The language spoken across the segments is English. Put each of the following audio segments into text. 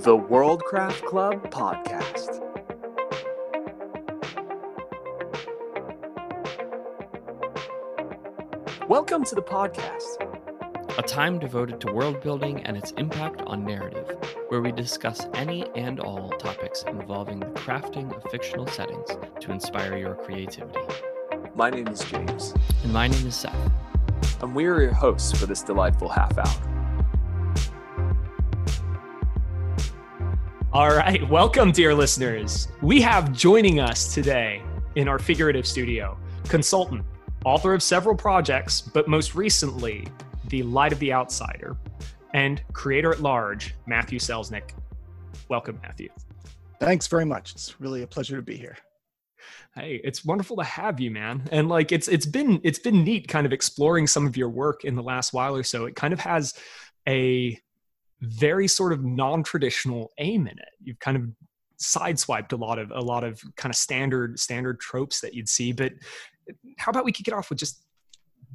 The Worldcraft Club Podcast. Welcome to the podcast. a time devoted to world building and its impact on narrative, where we discuss any and all topics involving the crafting of fictional settings to inspire your creativity. My name is James, And my name is Seth. and we are your hosts for this delightful half hour. All right, welcome, dear listeners. We have joining us today in our figurative studio consultant, author of several projects, but most recently, The Light of the Outsider, and creator at large, Matthew Selznick. Welcome, Matthew. Thanks very much. It's really a pleasure to be here. Hey, it's wonderful to have you, man. And like it's it's been it's been neat kind of exploring some of your work in the last while or so. It kind of has a very sort of non-traditional aim in it. You've kind of sideswiped a lot of a lot of kind of standard standard tropes that you'd see. But how about we kick it off with just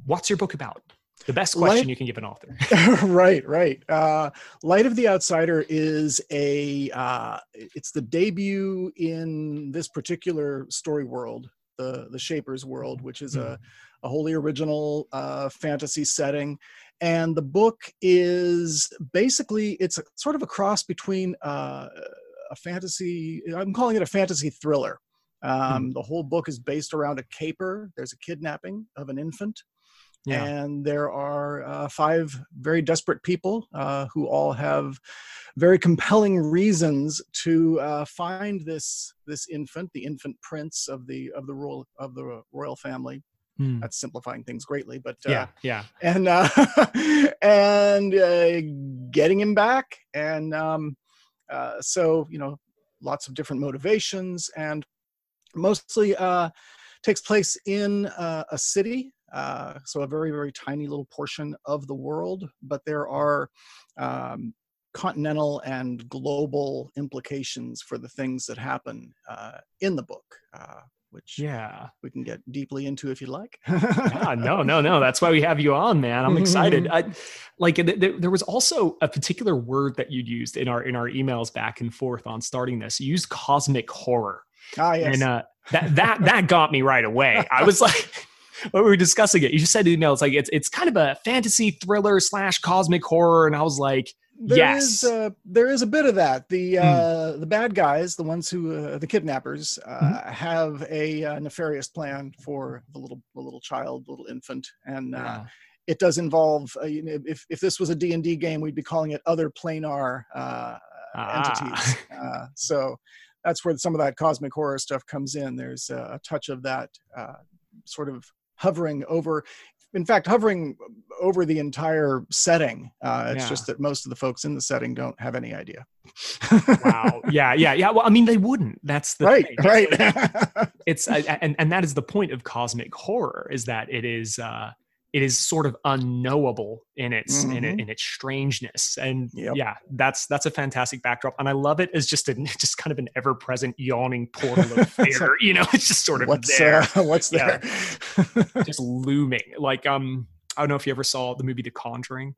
what's your book about? The best question Light- you can give an author. right, right. Uh, Light of the Outsider is a uh, it's the debut in this particular story world, the the Shapers world, which is a, a wholly original uh, fantasy setting. And the book is basically it's a, sort of a cross between uh, a fantasy. I'm calling it a fantasy thriller. Um, The whole book is based around a caper. There's a kidnapping of an infant. Yeah. And there are uh, five very desperate people uh, who all have very compelling reasons to uh, find this this infant, the infant prince of the of the royal of the royal family. Hmm. That's simplifying things greatly, but uh, Yeah, yeah. and uh, and uh, getting him back, and um, uh, so you know, lots of different motivations, and mostly uh, takes place in uh, a city, uh, so a very very tiny little portion of the world, but there are um, continental and global implications for the things that happen uh, in the book. Uh, which Yeah. we can get deeply into if you'd like. yeah, no, no, no. That's why we have you on, man. I'm excited. I, like, th- th- there was also a particular word that you'd used in our in our emails back and forth on starting this. You used cosmic horror, ah, yes. and uh, that that that got me right away. I was like. When we were discussing it, you just said in it's like it's it's kind of a fantasy thriller slash cosmic horror, and I was like, There Yes. is, uh, there is a bit of that. The Hmm. uh, the bad guys, the ones who uh, the kidnappers, uh, Mm-hmm. have a uh, nefarious plan for the little the little child, the little infant, and uh, yeah. it does involve. Uh, you know, if if this was a D and D game, we'd be calling it other planar uh, Ah. entities. Uh, so that's where some of that cosmic horror stuff comes in. There's uh, a touch of that uh, sort of hovering over. In fact, hovering over the entire setting. Uh, it's Yeah. just that most of the folks in the setting don't have any idea. wow, yeah, yeah, yeah. Well, I mean, they wouldn't. That's the right, thing. right. it's uh, and and that is the point of cosmic horror is that it is uh it is sort of unknowable in its in, it, in its strangeness and Yep. yeah that's that's a fantastic backdrop and i love it as just a just kind of an ever-present yawning portal of fear you know it's just sort of what's there uh, what's Yeah. there? just looming like um i don't know if you ever saw the movie the conjuring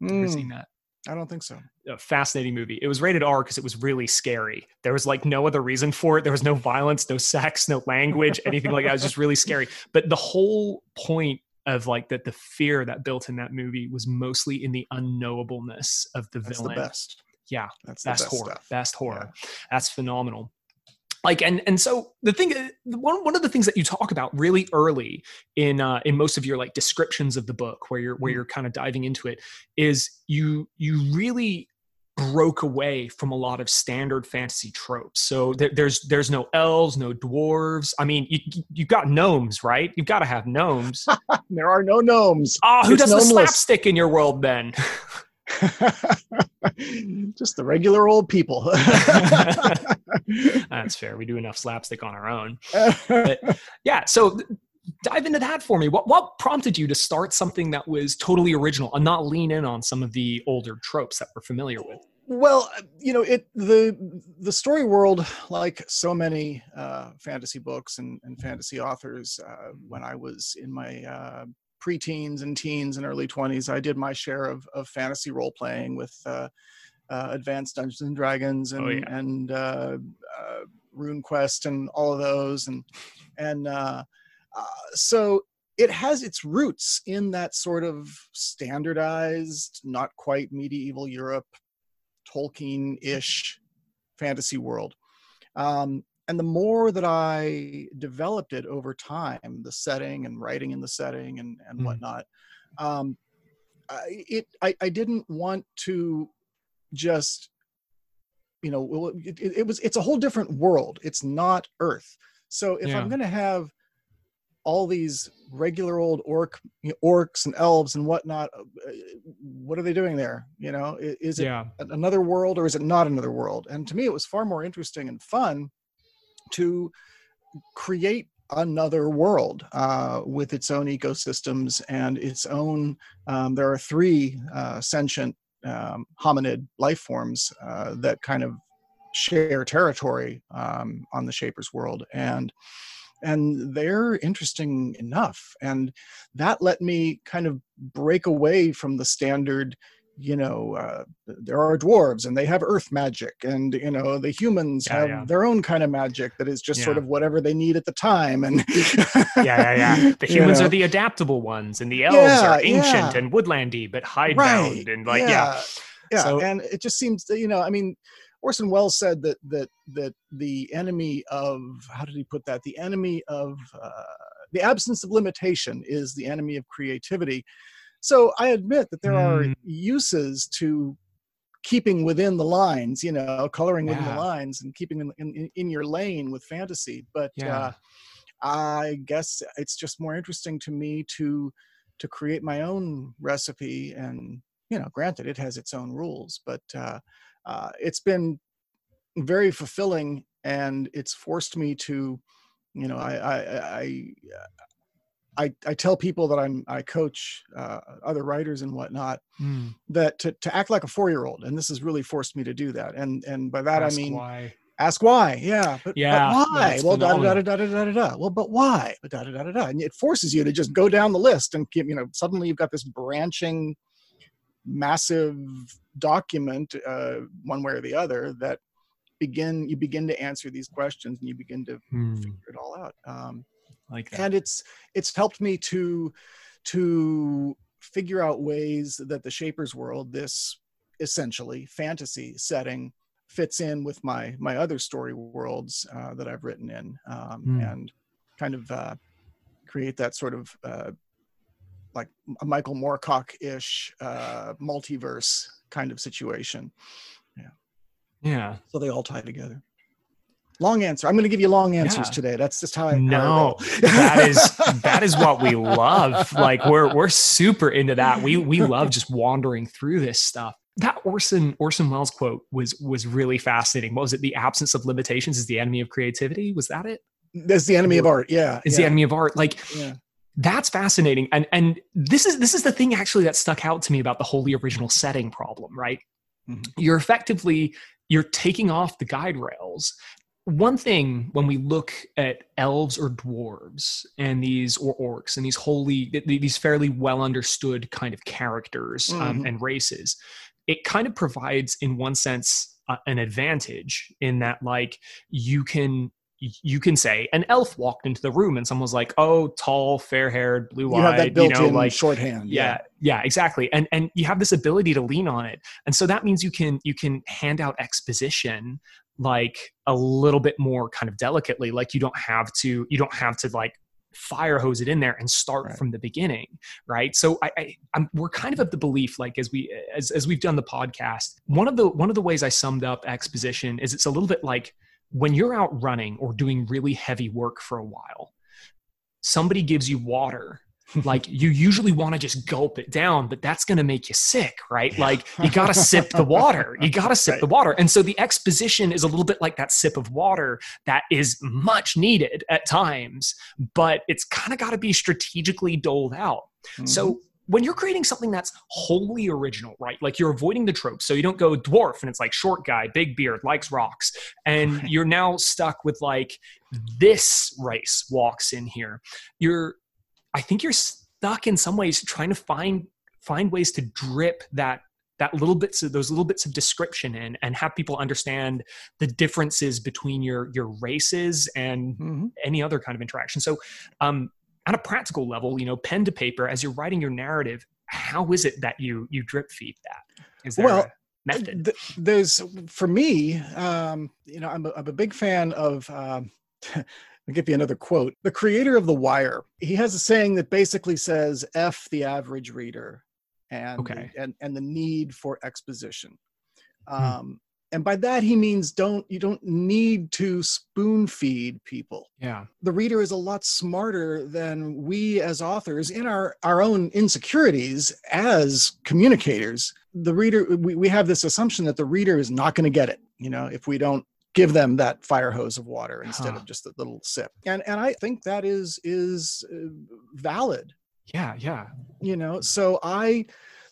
Have you ever Mm, seen that I don't think so. a fascinating movie. It was rated R because it was really scary. There was like no other reason for it. There was no violence, no sex, no language, anything like that. It was just really scary. But the whole point of like that the fear that built in that movie was mostly in the unknowableness of the That's villain. the best. Yeah, That's the best, best horror. stuff. Best horror. That's phenomenal. Like and and so the thing one one of the things that you talk about really early in uh, in most of your like descriptions of the book where you're where Mhm. you're kind of diving into it is you you really broke away from a lot of standard fantasy tropes. So there, there's there's no elves, no dwarves. I mean, you you got gnomes, right? You've got to have gnomes. There are no gnomes. Ah, who It's does the slapstick in your world then? Just the regular old people. That's fair. We do enough slapstick on our own. yeah so dive into that for me what what prompted you to start something that was totally original and not lean in on some of the older tropes that we're familiar with well, you know, it the the story world, like so many uh, fantasy books and, and fantasy authors, uh, when I was in my uh, preteens and teens and early 20s, I did my share of, of fantasy role playing with uh, uh, Advanced Dungeons and Dragons and Oh, yeah. and uh, uh, RuneQuest and all of those and and uh, uh, so it has its roots in that sort of standardized, not quite medieval Europe, Tolkien-ish fantasy world. Um, and the more that I developed it over time, the setting and writing in the setting and, and Mm. whatnot, um, I, it I, I didn't want to just you know it, it, it was it's a whole different world. It's not Earth. So if Yeah. I'm going to have all these regular old orc you know, orcs and elves and whatnot, uh, what are they doing there? You know, is it yeah. another world or is it not another world? And to me, it was far more interesting and fun to create another world uh, with its own ecosystems and its own. Um, there are three uh, sentient um, hominid life forms uh, that kind of share territory um, on the Shaper's world, and and they're interesting enough. And that let me kind of break away from the standard you know uh, there are dwarves and they have earth magic and you know the humans Yeah, have yeah. their own kind of magic that is just sort of whatever they need at the time and yeah, yeah, yeah. The you humans know. are the adaptable ones, and the elves Yeah, are ancient yeah. and woodlandy, but hidebound, right and like, yeah, yeah So- and it just seems that you know i mean orson welles said that that that the enemy of how did he put that the enemy of uh, the absence of limitation is the enemy of creativity so i admit that there are Mm. uses to keeping within the lines you know coloring within the lines and keeping in, in, in your lane with fantasy but Yeah. uh, i guess it's just more interesting to me to to create my own recipe and you know granted it has its own rules but uh, uh, it's been very fulfilling and it's forced me to you know i i i I, I tell people that I'm I coach uh, other writers and whatnot Mm, that to, to act like a four year old and this has really forced me to do that. And and by that ask I mean why. ask why yeah but, Yeah, but why well da da da da da da da da. Well but why? But da da da da da. And it forces you to just go down the list and you know suddenly you've got this branching massive document uh, one way or the other that begin you begin to answer these questions and you begin to Mm, figure it all out um, like that. and it's it's helped me to to figure out ways that the shapers world this essentially fantasy setting fits in with my my other story worlds uh, that i've written in um, Hmm. and kind of uh, create that sort of uh, like a michael moorcock-ish uh, multiverse kind of situation yeah. Yeah. So they all tie together long answer i'm going to give you long answers Yeah. today that's just how i how I No, that is that is what we love. Like we're we're super into that. We we love just wandering through this stuff. That Orson Orson Welles quote was was really fascinating. What was it? The absence of limitations is the enemy of creativity. Was that it? that's the enemy of art yeah it's yeah. the enemy of art? Like yeah that's fascinating. And and this is this is the thing actually that stuck out to me about the wholly original setting problem, right? Mhm. You're effectively you're taking off the guide rails. One thing when we look at elves or dwarves and these or orcs and these holy these fairly well understood kind of characters um, Mhm. and races, it kind of provides in one sense uh, an advantage in that like you can you can say an elf walked into the room and someone was like, "Oh, tall, fair-haired, you have that blue-eyed," you, built-in know, like shorthand yeah, yeah, exactly. And and you have this ability to lean on it, and so that means you can you can hand out exposition like a little bit more kind of delicately. Like you don't have to you don't have to like fire hose it in there and start Right. from the beginning right so I, I I'm, we're kind of of the belief like as we as, as we've done the podcast one of the one of the ways i summed up exposition is it's a little bit like when you're out running or doing really heavy work for a while somebody gives you water. Like you usually want to just gulp it down but that's going to make you sick right? Like you got to sip the water. You got to sip Right. the water. And so the exposition is a little bit like that sip of water that is much needed at times but it's kind of got to be strategically doled out. Mhm. so when you're creating something that's wholly original, right? Like you're avoiding the tropes. So you don't go dwarf and it's like short guy, big beard, likes rocks. And you're now stuck with like this race walks in here. You're I think you're stuck in some ways trying to find find ways to drip that that little bits of those little bits of description in and have people understand the differences between your your races and Mm-hmm. any other kind of interaction so um at a practical level you know pen to paper as you're writing your narrative how is it that you you drip feed that is there Well, a method Th- there's for me um you know i'm a, I'm a big fan of um I'll give you another quote. The creator of The Wire, he has a saying that basically says F the average reader and Okay. and, and the need for exposition. Hmm. Um, and by that he means don't you don't need to spoon feed people. Yeah. The reader is a lot smarter than we as authors in our our own insecurities as communicators. The reader we, we have this assumption that the reader is not going to get it you know if we don't give them that fire hose of water instead Huh. of just a little sip. And and i think that is is uh, valid. Yeah yeah. You know so i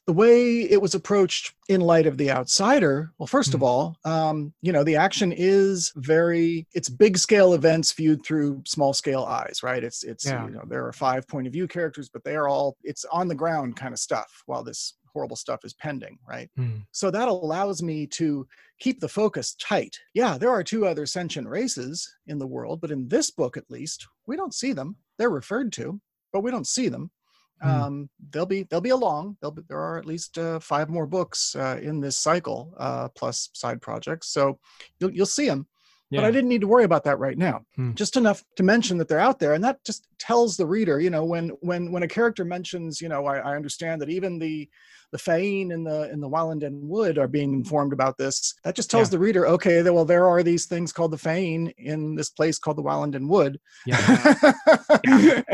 the way it was approached in light of the outsider well first of Mhm. all um, you know the action is very it's big scale events viewed through small scale eyes right it's it's Yeah. you know there are five point of view characters but they are all it's on the ground kind of stuff while this horrible stuff is pending right Hmm. so that allows me to keep the focus tight yeah there are two other sentient races in the world but in this book at least we don't see them they're referred to but we don't see them Hmm. Um, they'll be they'll be along. They'll be, there are at least uh, five more books uh, in this cycle uh, plus side projects. So you'll, you'll see them but i didn't need to worry about that right now Hmm. just enough to mention that they're out there and that just tells the reader you know when when when a character mentions you know i, I understand that even the the Fain in the in the Wallenden Wood are being informed about this. That just tells Yeah. the reader, okay, well, there are these things called the Fain in this place called the Wallenden Wood, yeah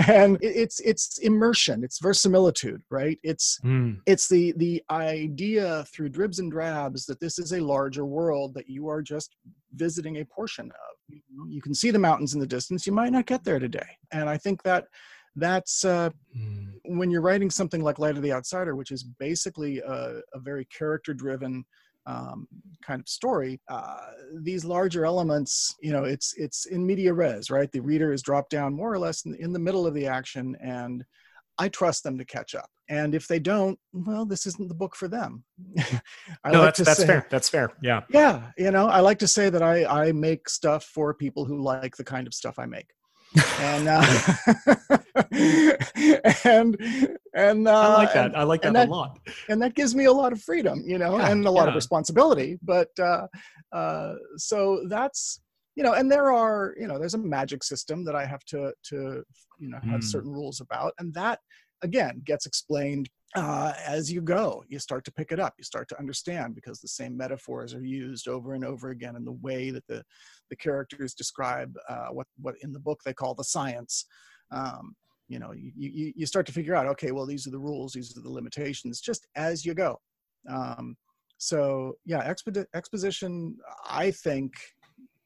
and it- it's it's immersion, it's verisimilitude, right? It's Hmm. it's the the idea through dribs and drabs that this is a larger world that you are just visiting a portion of you, can see the mountains in the distance you might not get there today. And i think that that's uh, Hmm. when you're writing something like light of the outsider which is basically a, a very character driven um, kind of story uh, these larger elements you know it's it's in media res right? The reader is dropped down more or less in, in the middle of the action and i trust them to catch up and if they don't well this isn't the book for them. I no like that's to that's say- fair that's fair yeah. Yeah you know i like to say that i i make stuff for people who like the kind of stuff i make. And uh, and and uh, i like that and, i like that, and a lot. and that gives me a lot of freedom you know Yeah, and a lot of responsibility but uh uh so that's you know and there are you know there's a magic system that i have to to you know have Mm. certain rules about and that again gets explained uh, as you go. You start to pick it up. You start to understand because the same metaphors are used over and over again in the way that the the characters describe uh, what what in the book they call the science. Um, you know you, you you start to figure out okay well these are the rules these are the limitations just as you go. Um, so yeah expo- exposition i think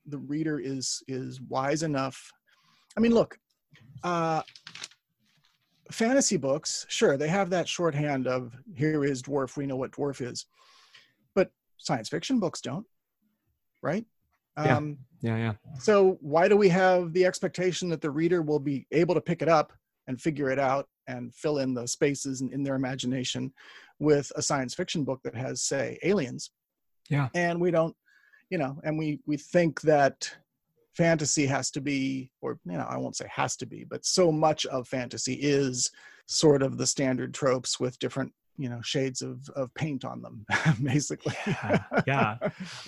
the reader is is wise enough. I mean look uh fantasy books sure they have that shorthand of here is dwarf we know what dwarf is but science fiction books don't right Yeah. um yeah yeah so why do we have the expectation that the reader will be able to pick it up and figure it out and fill in the spaces in, in their imagination with a science fiction book that has say aliens Yeah. and we don't you know and we we think that fantasy has to be or you know i won't say has to be but so much of fantasy is sort of the standard tropes with different you know shades of of paint on them basically yeah, yeah.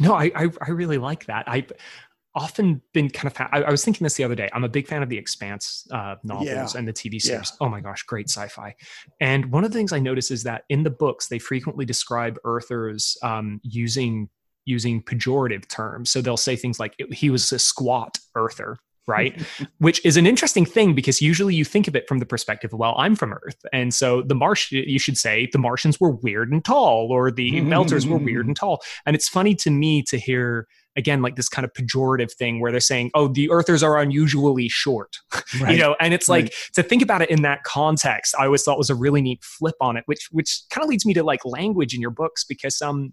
No, I, I I really like that. I've often been kind of. Fa- I, I was thinking this the other day. I'm a big fan of the Expanse uh, novels Yeah. and the TV Yeah. series. Oh my gosh, great sci-fi! And one of the things I notice is that in the books they frequently describe Earthers um, using using pejorative terms. So they'll say things like he was a squat Earther. Right, which is an interesting thing because usually you think of it from the perspective, of, well, I'm from Earth, and so the Marsh, you should say the Martians were weird and tall, or the Belters were weird and tall, and it's funny to me to hear again like this kind of pejorative thing where they're saying oh the earthers are unusually short you know? And it's like to think about it in that context i always thought was a really neat flip on it which which kind of leads me to like language in your books because um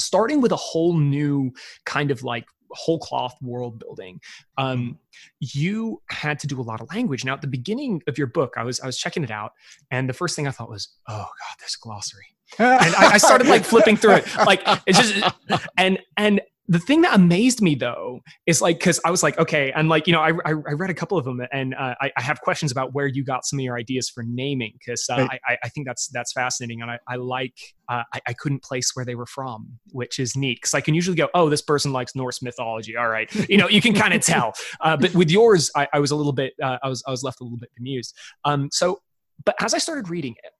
starting with a whole new kind of like whole cloth world building. Um, you had to do a lot of language. Now, at the beginning of your book, I was I was checking it out, and the first thing I thought was, "Oh God, a glossary." and I, I started like flipping through it, like it's just and and the thing that amazed me though is like because i was like okay and like you know i, I, I read a couple of them and uh, I, I, have questions about where you got some of your ideas for naming because uh, right. I, I, think that's that's fascinating and i, I like uh, I, couldn't place where they were from which is neat because i can usually go oh this person likes norse mythology all right you know you can kind of tell uh, but with yours I, was a little bit uh, i was i was left a little bit bemused um, so but as i started reading it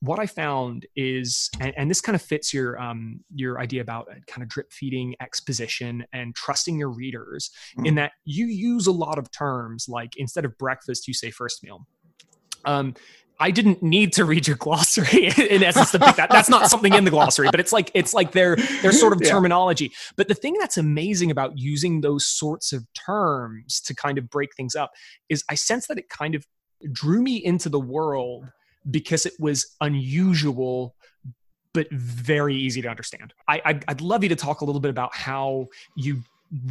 what I found is, and, and this kind of fits your um, your idea about uh, kind of drip feeding exposition and trusting your readers, mm. in that you use a lot of terms like instead of breakfast, you say first meal. Um, I didn't need to read your glossary in essence to pick that. That's not something in the glossary, but it's like it's like their their sort of yeah. terminology. But the thing that's amazing about using those sorts of terms to kind of break things up is I sense that it kind of drew me into the world because it was unusual but very easy to understand. I, I'd, I'd love you to talk a little bit about how you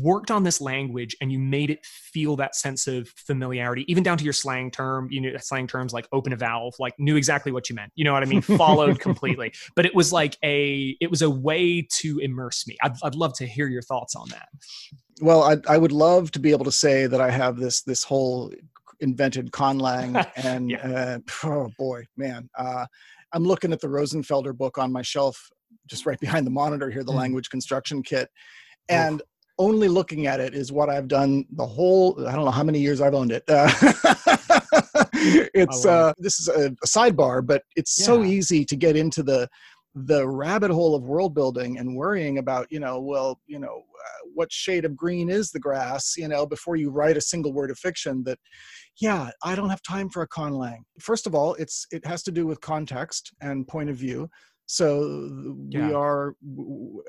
worked on this language and you made it feel that sense of familiarity, even down to your slang term, you know, slang terms like open a valve, like knew exactly what you meant. You know what I mean? Followed completely. But it was like a, it was a way to immerse me. I'd, I'd love to hear your thoughts on that. Well, I, I would love to be able to say that I have this, this whole invented conlang and yeah. uh, oh boy man uh, i'm looking at the rosenfelder book on my shelf just right behind the monitor here the mm. language construction kit and Oof. only looking at it is what i've done the whole i don't know how many years i've owned it uh, it's uh, this is a, a, sidebar but it's yeah. so easy to get into the the rabbit hole of world building and worrying about you know well you know uh, what shade of green is the grass you know before you write a single word of fiction that yeah i don't have time for a conlang first of all it's it has to do with context and point of view. So yeah. we are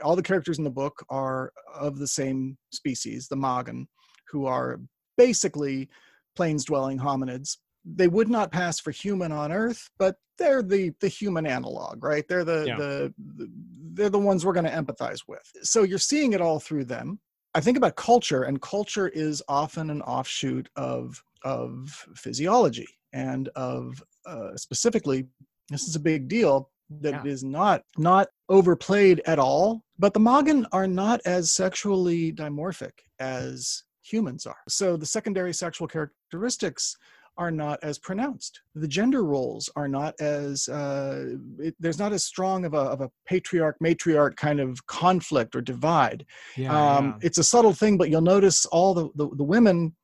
all the characters in the book are of the same species the Magan who are basically plains dwelling hominids. They would not pass for human on earth but they're the the human analog right they're the yeah. the, the they're the ones we're going to empathize with so you're seeing it all through them i think about culture and culture is often an offshoot of of physiology and of uh, specifically this is a big deal that yeah. it is not not overplayed at all but the Magan are not as sexually dimorphic as humans are so the secondary sexual characteristics are not as pronounced. The gender roles are not as uh, it, there's not as strong of a, of a patriarch matriarch kind of conflict or divide. Yeah, um, yeah. It's a subtle thing, but you'll notice all the the, the women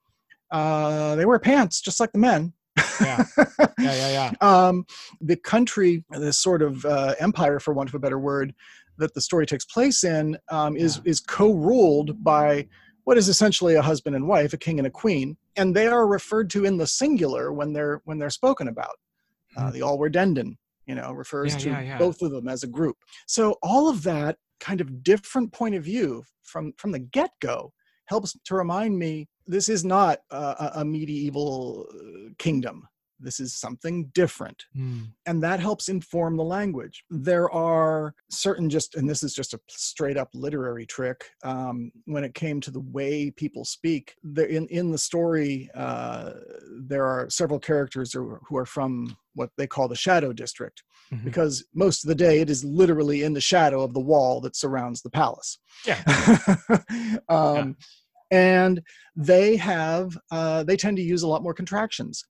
uh, they wear pants just like the men. yeah, yeah, yeah. yeah. um, the country, this sort of uh, empire, for want of a better word, that the story takes place in, um, is yeah. is co-ruled by what is essentially a husband and wife, a king and a queen, and they are referred to in the singular when they're when they're spoken about. Uh, hmm. the Allwardenden, you know, refers yeah, to yeah, yeah. both of them as a group. So all of that kind of different point of view from from the get go helps to remind me this is not a, a medieval uh, kingdom this is something different mm. and that helps inform the language there are certain just and this is just a straight up literary trick um, when it came to the way people speak there in, in the story uh, there are several characters who are, who are from what they call the shadow district mm-hmm. because most of the day it is literally in the shadow of the wall that surrounds the palace yeah, um, yeah. and they have uh, they tend to use a lot more contractions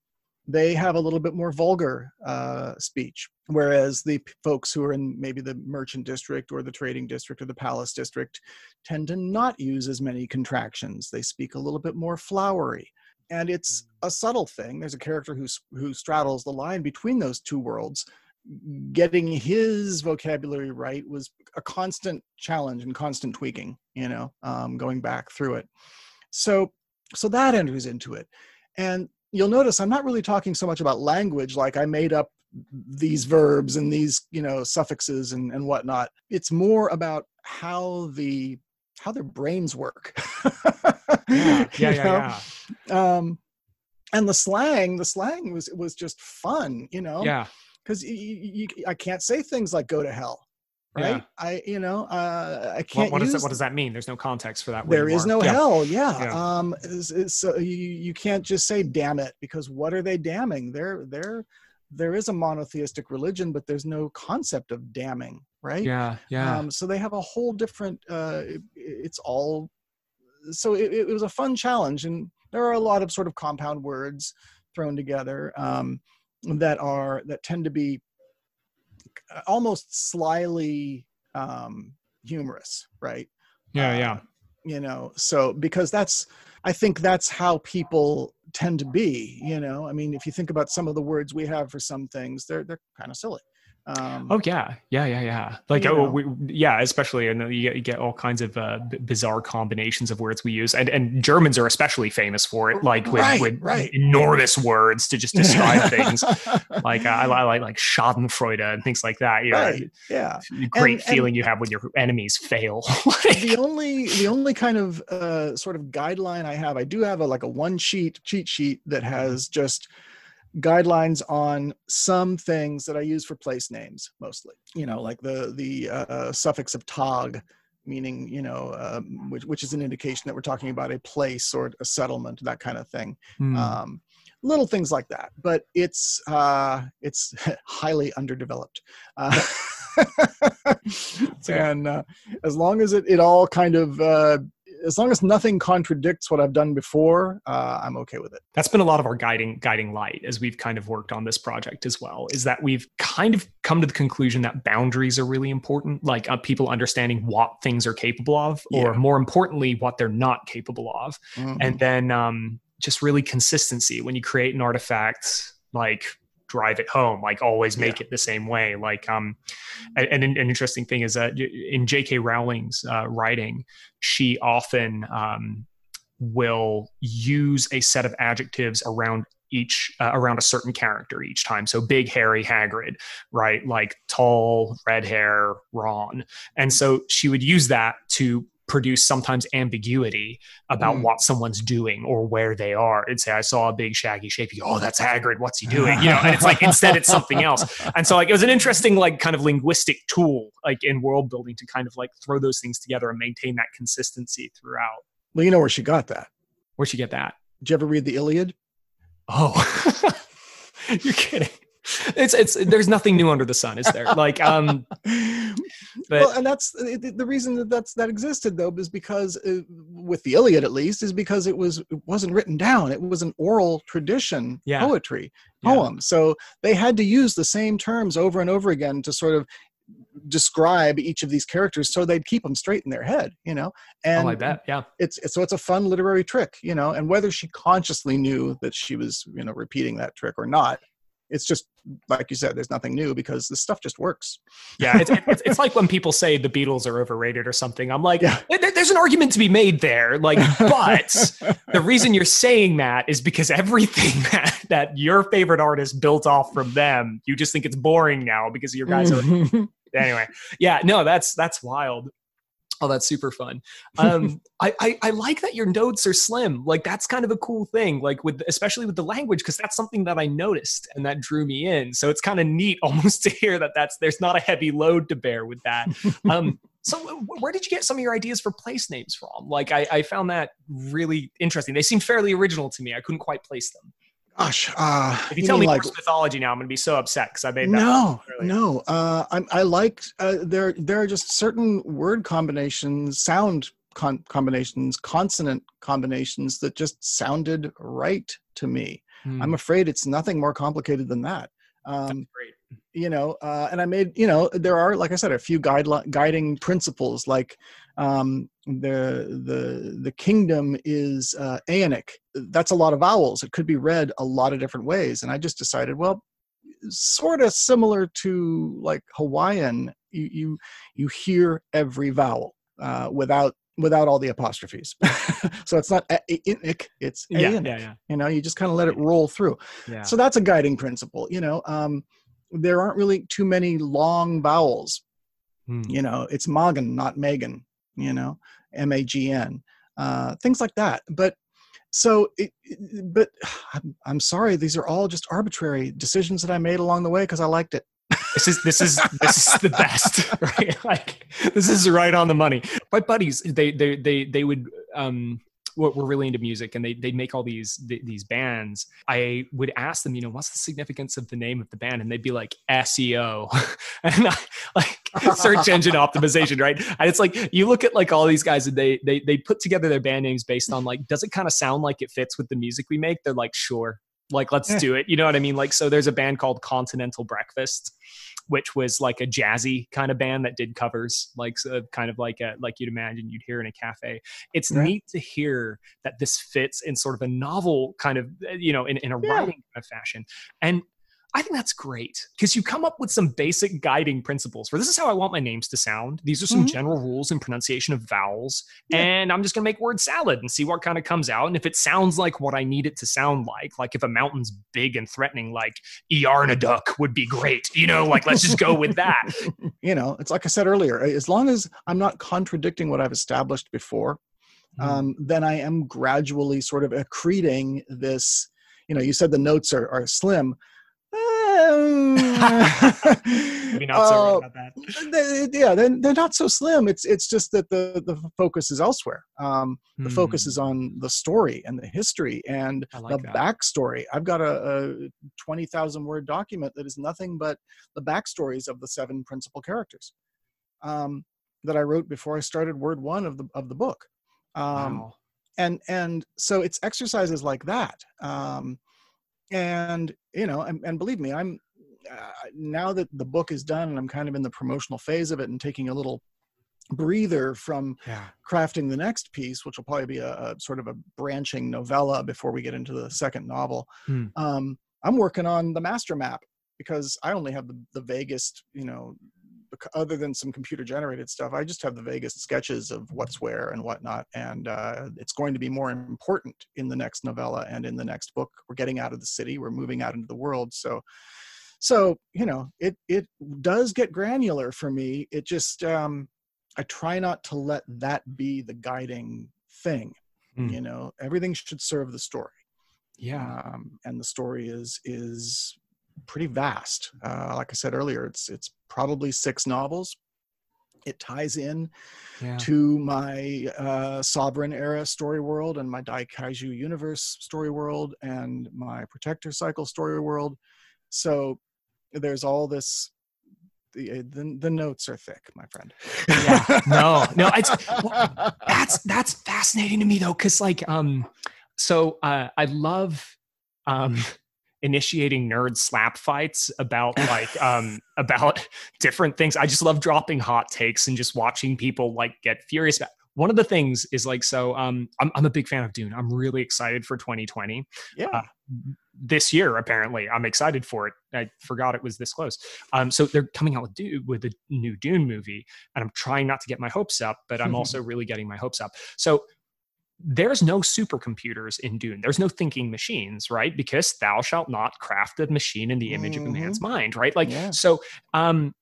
they have a little bit more vulgar uh, speech, whereas the folks who are in maybe the merchant district or the trading district or the palace district tend to not use as many contractions. They speak a little bit more flowery. And it's mm. a subtle thing. There's a character who, who straddles the line between those two worlds. Getting his vocabulary right was a constant challenge and constant tweaking, you know, um, going back through it. So, so that enters into it. And you'll notice I'm not really talking so much about language, like I made up these verbs and these, you know, suffixes and, and whatnot. It's more about how the how their brains work. yeah, yeah, yeah, yeah. Um, and the slang, the slang was was just fun, you know. Yeah. Because I can't say things like "go to hell." Right? Yeah. I, you know, uh, I What, can't what, use. does that, what does that mean? There's no context for that. word there is no Yeah. hell. Yeah. Yeah. Um, so you, you can't just say damn it because what are they damning? There, there, there is a monotheistic religion, but there's no concept of damning, right? Yeah, yeah. Um, so they have a whole different. Uh, it- it's all. So it, it was a fun challenge, and there are a lot of sort of compound words thrown together um, that are that tend to be almost slyly um, humorous, right? yeah, uh, yeah. you know so because that's i think that's how people tend to be you know i mean if you think about some of the words we have for some things they're they're kind of silly um Oh yeah, yeah, yeah, yeah. Like oh, know. we, yeah, especially and you get, you get all kinds of uh, b- bizarre combinations of words we use, and and Germans are especially famous for it, like with, Right, with right. enormous words to just describe things. Like uh, I, I like like Schadenfreude and things like that. You know, Right, yeah great And- feeling you have when your enemies fail. the only the only kind of uh, sort of guideline I have, I do have a like a one sheet cheat sheet that has just guidelines on some things that I use for place names mostly. You know, like the the uh, suffix of tog, meaning you know, um, which which is an indication that we're talking about a place or a settlement, that kind of thing. Hmm. Um, little things like that, but it's uh, it's highly underdeveloped. Uh, and uh, as long as it, it all kind of uh, as long as nothing contradicts what I've done before, uh, I'm okay with it. that's been a lot of our guiding guiding light as we've kind of worked on this project as well is that we've kind of come to the conclusion that boundaries are really important like uh, people understanding what things are capable of or Yeah. more importantly what they're not capable of Mhm. and then um, just really consistency when you create an artifact like drive it home like always make it the same way like um and, and an, an interesting thing is that in jk rowling's uh, writing she often um, will use a set of adjectives around each uh, around a certain character each time. So big hairy hagrid right? Like tall red hair ron. And so she would use that to produce sometimes ambiguity about Mm. what someone's doing or where they are and say i saw a big shaggy shape. You go oh that's hagrid. What's he doing? You know and it's like instead it's something else. And so like it was an interesting like kind of linguistic tool like in world building to kind of like throw those things together and maintain that consistency throughout. Well, you know where she got that. where'd she get that? Did you ever read the Iliad? oh. You're kidding it's it's there's nothing new under the sun is there like um but well, and that's the reason that that's that existed though is because uh, with the Iliad at least is because it was it wasn't written down. It was an oral tradition Yeah. poetry Yeah. poem. So they had to use the same terms over and over again to sort of describe each of these characters so they'd keep them straight in their head you know and oh i bet yeah it's it's- so it's a fun literary trick you know and whether she consciously knew that she was you know repeating that trick or not it's just like you said there's nothing new because this stuff just works. Yeah it's, it's, it's like when people say the beatles are overrated or something i'm like Yeah. "There- there's an argument to be made there like but the reason you're saying that is because everything that, that your favorite artist built off from them you just think it's boring now because your guys are mm-hmm. anyway yeah no that's that's wild oh that's super fun. Um I, I i like that your notes are slim. Like that's kind of a cool thing like with especially with the language because that's something that i noticed and that drew me in. So it's kind of neat almost to hear that that's there's not a heavy load to bear with that. Um so wh- where did you get some of your ideas for place names from? Like i i found that really interesting. They seemed fairly original to me. I couldn't quite place them gosh uh if you, tell me like mythology now i'm gonna be so upset because i made that no no uh i i like uh, there there are just certain word combinations sound con- combinations consonant combinations that just sounded right to me. Hmm, i'm afraid it's nothing more complicated than that. Um great. you know uh, and i made you know there are like i said a few guideline guiding principles like um the the the kingdom is uh that's a lot of vowels. It could be read a lot of different ways. And i just decided well sort of similar to like hawaiian you you, you hear every vowel uh without without all the apostrophes. So it's not a- a- aeonic, it's yeah aeonic yeah. yeah you know you just kind of let it roll through. Yeah. So that's a guiding principle you know um there aren't really too many long vowels Hmm. you know it's magan not megan you know m-a-g-n uh things like that but so it, it- but I'm, I'm sorry these are all just arbitrary decisions that i made along the way because i liked it this is this is this is the best, right? Like this is right on the money. My buddies, they they they they would um were really into music and they they make all these these bands. I would ask them, you know, what's the significance of the name of the band, and they'd be like SEO, and I, like search engine optimization, right? And it's like you look at like all these guys and they they they put together their band names based on like, does it kind of sound like it fits with the music we make? They're like, sure, like let's do it. You know what I mean? Like so, there's a band called Continental Breakfast which was like a jazzy kind of band that did covers, like uh, kind of like a like you'd imagine you'd hear in a cafe. It's right. neat to hear that this fits in sort of a novel kind of uh, you know in, in a yeah. writing kind of fashion, and I think that's great because you come up with some basic guiding principles for this is how I want my names to sound. These are some mm-hmm. general rules and pronunciation of vowels. Yeah. And I'm just going to make word salad and see what kind of comes out. And if it sounds like what I need it to sound like, like if a mountain's big and threatening, like Earnaduk would be great, you know, like let's just go with that. you know, it's like I said earlier, as long as I'm not contradicting what I've established before, mm-hmm. um, then I am gradually sort of accreting this. You know, you said the notes are, are slim Maybe not so uh, about that. They, yeah, they're, they're not so slim. It's it's just that the the focus is elsewhere. Um, the mm. focus is on the story and the history and like the that. backstory. I've got a, a twenty thousand word document that is nothing but the backstories of the seven principal characters um, that I wrote before I started Word One of the of the book. Um, wow. And and so it's exercises like that. Um, and you know and, and believe me i'm uh, now that the book is done and i'm kind of in the promotional phase of it and taking a little breather from yeah. crafting the next piece which will probably be a, a, sort of a branching novella before we get into the second novel hmm. um, i'm working on the master map because i only have the, the vaguest you know other than some computer generated stuff, I just have the vaguest sketches of what's where and whatnot. And uh, it's going to be more important in the next novella and in the next book. We're getting out of the city, we're moving out into the world. So, so you know, it it does get granular for me. It just um, I try not to let that be the guiding thing. Mm. You know, everything should serve the story. Yeah, um, and the story is is pretty vast. Uh, like I said earlier, it's it's probably six novels. It ties in yeah. to my uh, Sovereign era story world and my dai Daikaiju universe story world and my Protector cycle story world. So there's all this the, the, the notes are thick, my friend. yeah, no, no, it's well, that's that's fascinating to me though, because like um, so uh, I love um initiating nerd slap fights about like um about different things. I just love dropping hot takes and just watching people like get furious about one of the things is like so um I'm, I'm a big fan of dune. I'm really excited for 2020 yeah. Uh, this year apparently i'm excited for it. I forgot it was this close. Um so they're coming out with dune with a new dune movie and i'm trying not to get my hopes up but i'm also really getting my hopes up. So there's no supercomputers in Dune. There's no thinking machines, right? Because thou shalt not craft a machine in the image mm-hmm. of a man's mm-hmm. mind, right? Like, yeah. so, um,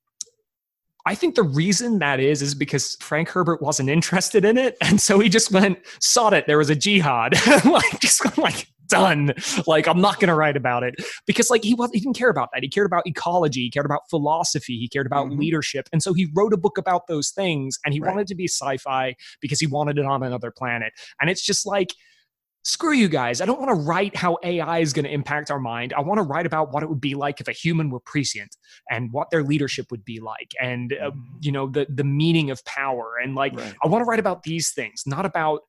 I think the reason that is is because Frank Herbert wasn't interested in it, and so he just went sought it. There was a jihad, like just like done. Like I'm not going to write about it because like he was he didn't care about that. He cared about ecology, he cared about philosophy, he cared about mm-hmm. leadership. And so he wrote a book about those things and he right. wanted to be sci-fi because he wanted it on another planet. And it's just like screw you guys. I don't want to write how AI is going to impact our mind. I want to write about what it would be like if a human were prescient and what their leadership would be like and uh, mm-hmm. you know the the meaning of power and like right. I want to write about these things, not about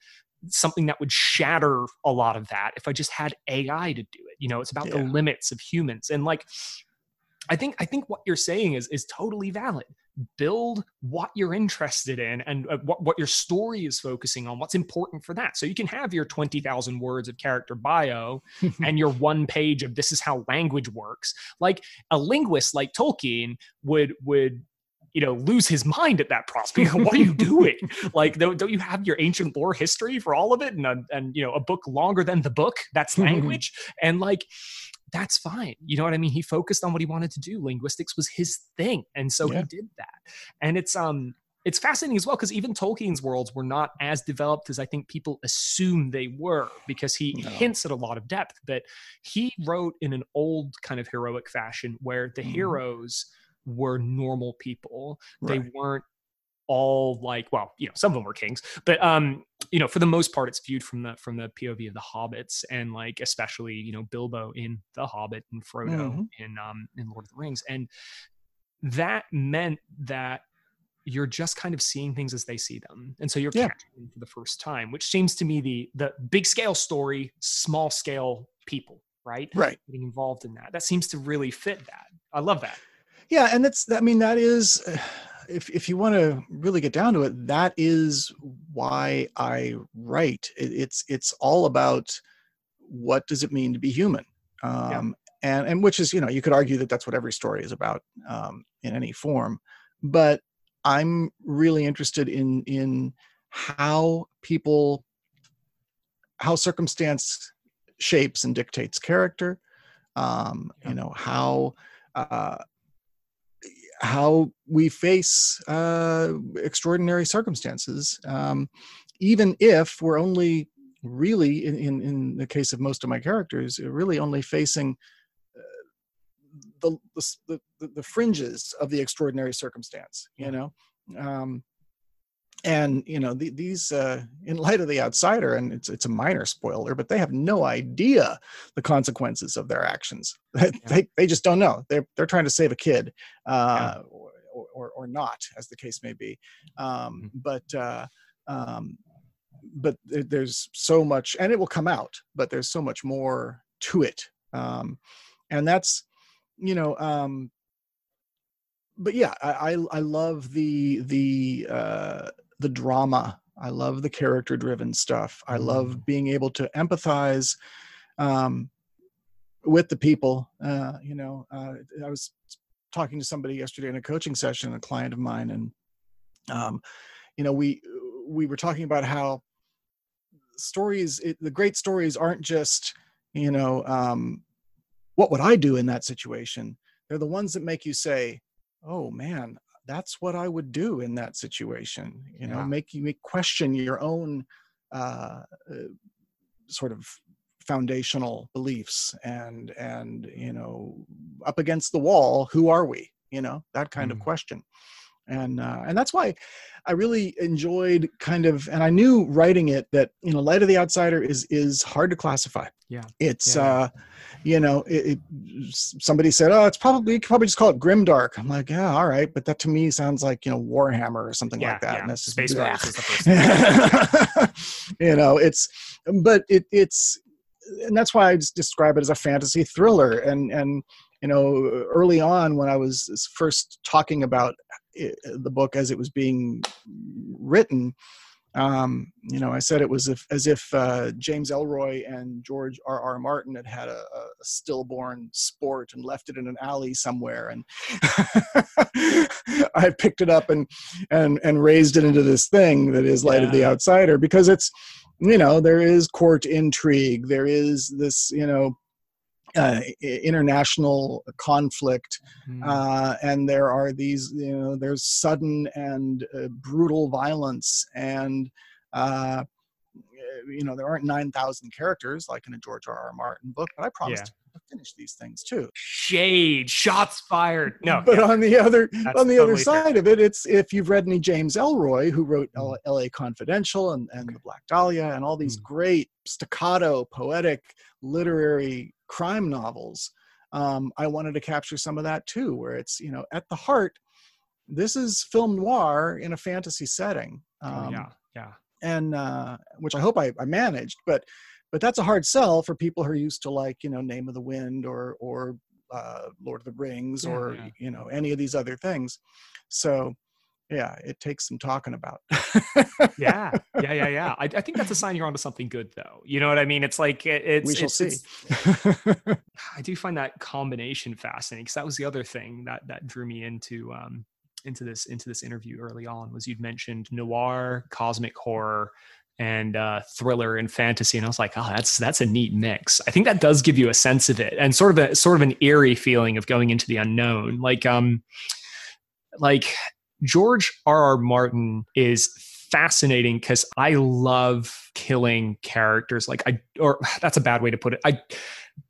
something that would shatter a lot of that if I just had AI to do it. You know, it's about yeah. the limits of humans. And like I think I think what you're saying is is totally valid. Build what you're interested in and uh, what, what your story is focusing on, what's important for that. So you can have your 20,000 words of character bio and your one page of this is how language works. Like a linguist like Tolkien would would you know lose his mind at that prospect what are you doing? Like don't, don't you have your ancient lore history for all of it and a, and you know a book longer than the book that's language? And like that's fine. You know what i mean? He focused on what he wanted to do. Linguistics was his thing. And so yeah. he did that. And it's um it's fascinating as well because even Tolkien's worlds were not as developed as I think people assume they were because he no. hints at a lot of depth. But he wrote in an old kind of heroic fashion where the mm. heroes were normal people. Right. They weren't all like well you know some of them were kings but um you know for the most part it's viewed from the from the pov of the hobbits and like especially you know bilbo in the hobbit and frodo Mhm. in um in lord of the rings and that meant that you're just kind of seeing things as they see them and so you're Yeah. catching them for the first time which seems to me the the big scale story small scale people right right getting involved in that that seems to really fit that i love that yeah and that's i mean that is if, if you want to really get down to it that is why i write. It, it's it's all about what does it mean to be human? Um and and which is you know you could argue that that's what every story is about um in any form. But i'm really interested in in how people how circumstance shapes and dictates character. Um Yeah. you know how uh how we face uh, extraordinary circumstances, um, even if we're only really, in, in, in the case of most of my characters, really only facing uh, the, the, the, the- the fringes of the extraordinary circumstance, you know? Um, and you know the, these uh, in light of the outsider and it's it's a minor spoiler but they have no idea the consequences of their actions. They, they just don't know. They're they're trying to save a kid uh, or, or or not as the case may be. Um, but uh, um, but there's so much and it will come out but there's so much more to it. Um, and that's you know um, but yeah I, I i love the the uh the drama. I love the character driven stuff. I love being able to empathize um with the people uh you know uh i was talking to somebody yesterday in a coaching session a client of mine and um you know we we were talking about how stories it, the great stories aren't just you know um what would i do in that situation? They're the ones that make you say oh man that's what i would do in that situation you know Yeah. make you make question your own uh, uh sort of foundational beliefs and and you know up against the wall who are we you know that kind of Mm. question and uh, and that's why I really enjoyed kind of, and I knew writing it that you know, Light of the Outsider is is hard to classify. Yeah. it's Yeah. uh, you know, it, it, somebody said, oh, it's probably you could probably just call it grimdark. I'm like, yeah, all right, but that to me sounds like you know Warhammer or something yeah like that. yeah And that's just space. Is the first you know, it's but it it's and that's why I just describe it as a fantasy thriller. And and you know, early on when I was first talking about it, the book as it was being written, um, you know, I said it was if, as if uh, James Ellroy and George R. R. Martin had had a, a stillborn sport and left it in an alley somewhere, and I picked it up and and and raised it into this thing that is Light of the Outsider because it's you know there is court intrigue, there is this you know uh, international conflict Mm. uh, and there are these you know there's sudden and uh, brutal violence and uh, you know there aren't 9000 characters like in a george r r martin book but i promised to finish these things too shade shots fired no but yeah. on the other That's on the other totally fair. side of it it's if you've read any james ellroy who wrote Mm. L- la confidential and, and the black dahlia and all these Mm. great staccato poetic literary crime novels um, i wanted to capture some of that too where it's you know at the heart this is film noir in a fantasy setting Oh, um, yeah yeah and uh, which I hope I, I managed. But but that's a hard sell for people who are used to like you know Name of the Wind or or uh, Lord of the Rings Yeah, or yeah. you know any of these other things. So yeah, it takes some talking about. yeah yeah yeah yeah I, I think that's a sign you're onto something good though you know what i mean it's like it, it's we shall it's, see. it's- i do find that combination fascinating because that was the other thing that that drew me into um into this into this interview early on was you'd mentioned noir cosmic horror and uh, thriller and fantasy, and I was like, "Oh, that's that's a neat mix." I think that does give you a sense of it, and sort of a sort of an eerie feeling of going into the unknown. Like, um, like George R. R. Martin is fascinating because I love killing characters. Like I, or that's a bad way to put it. I,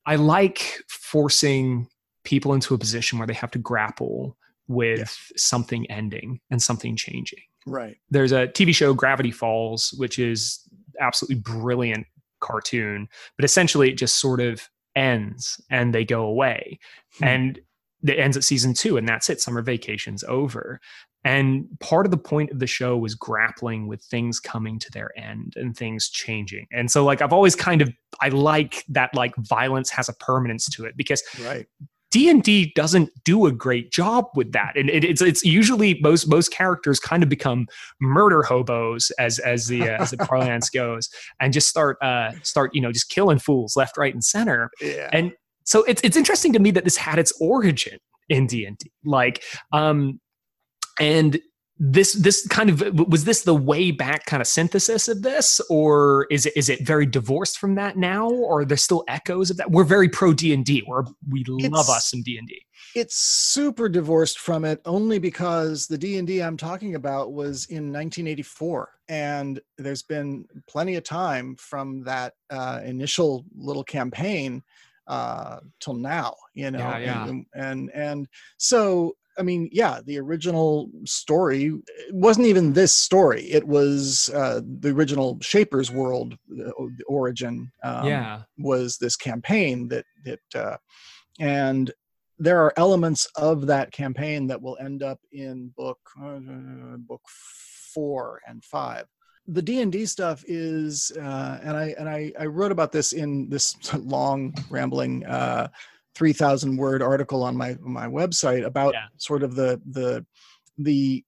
I like forcing people into a position where they have to grapple with Yeah. something ending and something changing. Right. There's a TV show Gravity Falls, which is absolutely brilliant cartoon, but essentially it just sort of ends and they go away. Hmm. And it ends at season two, and that's it. Summer vacation's over. And part of the point of the show was grappling with things coming to their end and things changing. And so, like, I've always kind of I like that like violence has a permanence to it because Right. D and D doesn't do a great job with that, and it, it's it's usually most most characters kind of become murder hobos as as the uh, as the parlance goes, and just start uh start you know just killing fools left, right, and center. Yeah. And so it's it's interesting to me that this had its origin in D and D, like um, and this this kind of was this the way back kind of synthesis of this or is it is it very divorced from that now? Or are there still echoes of that? We're very pro d&d we're, we love It's- us some d&d it's super divorced from it only because the d&d i'm talking about was in 1984 and there's been plenty of time from that uh, initial little campaign uh, till now you know Yeah, yeah. And, and and so i mean yeah the original story wasn't even this story. It was uh, the original shapers world the, the origin um, yeah. was this campaign that that uh, and there are elements of that campaign that will end up in book uh, book four and five. The d&d stuff is uh, and i and I, I wrote about this in this long rambling uh, 3000 word article on my my website about Yeah. sort of the the the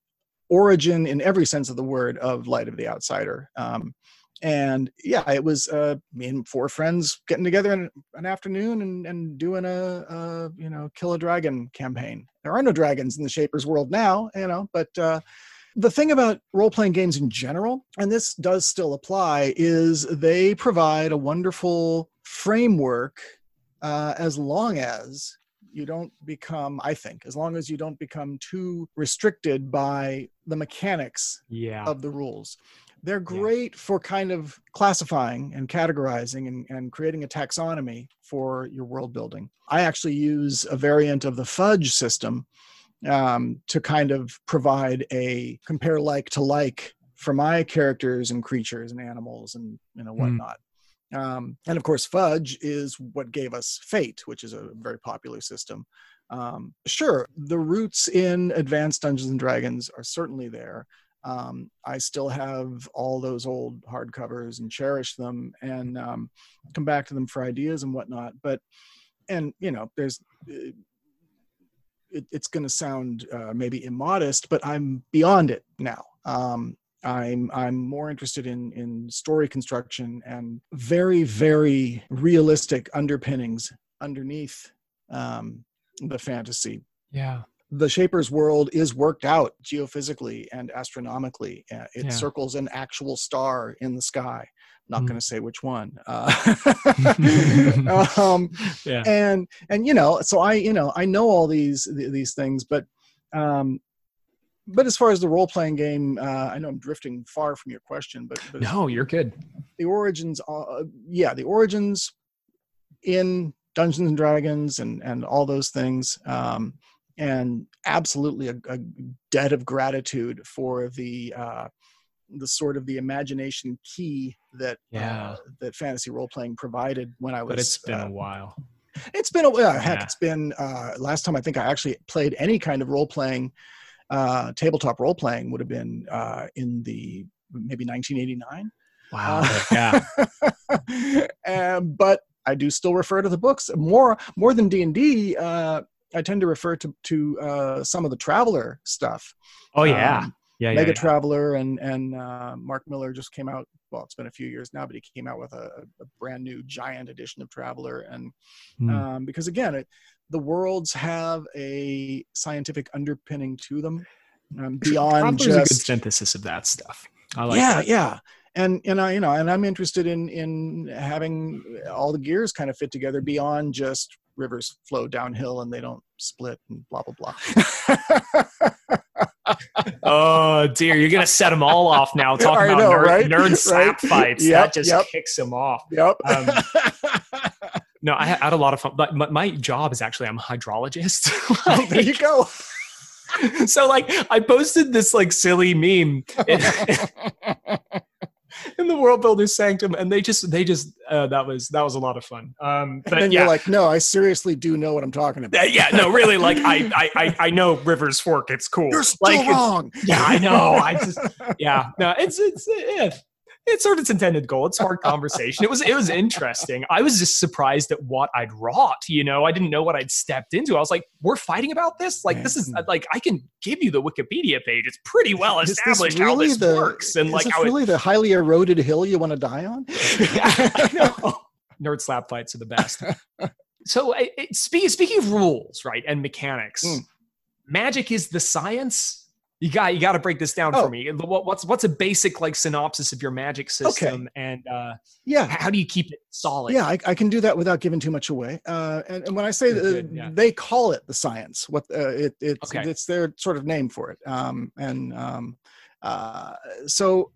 origin in every sense of the word of light of the outsider um, and yeah it was uh, me and four friends getting together in an afternoon and, and doing a, a you know kill a dragon campaign there are no dragons in the shapers world now you know but uh, the thing about role-playing games in general and this does still apply is they provide a wonderful framework uh, as long as you don't become i think as long as you don't become too restricted by the mechanics yeah of the rules. They're great for kind of classifying and categorizing and, and creating a taxonomy for your world building. I actually use a variant of the fudge system um, to kind of provide a compare like to like for my characters and creatures and animals and you know Hmm. whatnot. Um, and of course, fudge is what gave us fate, which is a very popular system. Um, sure, the roots in Advanced Dungeons and Dragons are certainly there. Um, I still have all those old hardcovers and cherish them and um, come back to them for ideas and whatnot. But, and you know, there's, uh, it, it's going to sound uh, maybe immodest, but I'm beyond it now. Um, I'm I'm more interested in in story construction and very very realistic underpinnings underneath um, the fantasy yeah the Shaper's world is worked out geophysically and astronomically. Uh, It Yeah. circles an actual star in the sky. Not Mm. going to say which one. Uh, um, yeah and and you know, so I you know I know all these these things, but um, but as far as the role playing game, uh, I know I'm drifting far from your question, but, but no you're good the origins uh, yeah the origins in dungeons and dragons and and all those things um and absolutely a, a debt of gratitude for the uh the sort of the imagination key that Yeah. uh, that fantasy role playing provided when I was but it's been uh, a while it's been a uh, heck Yeah. it's been uh last time I think I actually played any kind of role playing uh tabletop role playing would have been uh in the maybe 1989 wow uh, yeah um, but I do still refer to the books more more than D and D. Uh, I tend to refer to to uh, some of the Traveller stuff. oh yeah Um, yeah yeah, Mega yeah. Traveller and and uh, Marc Miller just came out. Well, it's been a few years now, but he came out with a, a brand new giant edition of Traveller, and Hmm. um, because again, it, the worlds have a scientific underpinning to them um, beyond just a good synthesis of that stuff i like yeah that. yeah and and i you know and i'm interested in in having all the gears kind of fit together beyond just rivers flow downhill and they don't split and blah blah blah oh dear you're gonna set them all off now talking I about know, nerd, right? nerd slap Right? fights Yep, that just yep. kicks them off yep Um, no i had a lot of fun but my, my job is actually i'm a hydrologist there you go so like I posted this like silly meme in, in the World Builder Sanctum, and they just they just uh, that was that was a lot of fun. Um, but and then yeah, you're like, no, I seriously do know what I'm talking Uh, about. yeah, no, really, like I, I, I, I know Rivers Fork. It's cool. You're still like, wrong. Yeah, I know. I just, yeah, no, it's, it's, yeah, sort of its intended goal. It's hard conversation. It was, it was interesting. I was just surprised at what I'd wrought. You know, I didn't know what I'd stepped into. I was like, we're fighting about this. Like, this is like, I can give you the Wikipedia page. It's pretty well established how this the- works and is like this how it really the highly eroded hill you want to die on? Nerd slap fights are the best. so, it, it, speaking speaking of rules, right, and mechanics, Mm. magic is the science. You got you got to break this down Oh. for me. What's what's a basic like synopsis of your magic system, and uh, yeah. how do you keep it solid? Yeah, I, I can do that without giving too much away. Uh, and, and when I say uh, yeah. they call it the science, what uh, it, it's Okay. it's their sort of name for it. Um, and um, uh, so,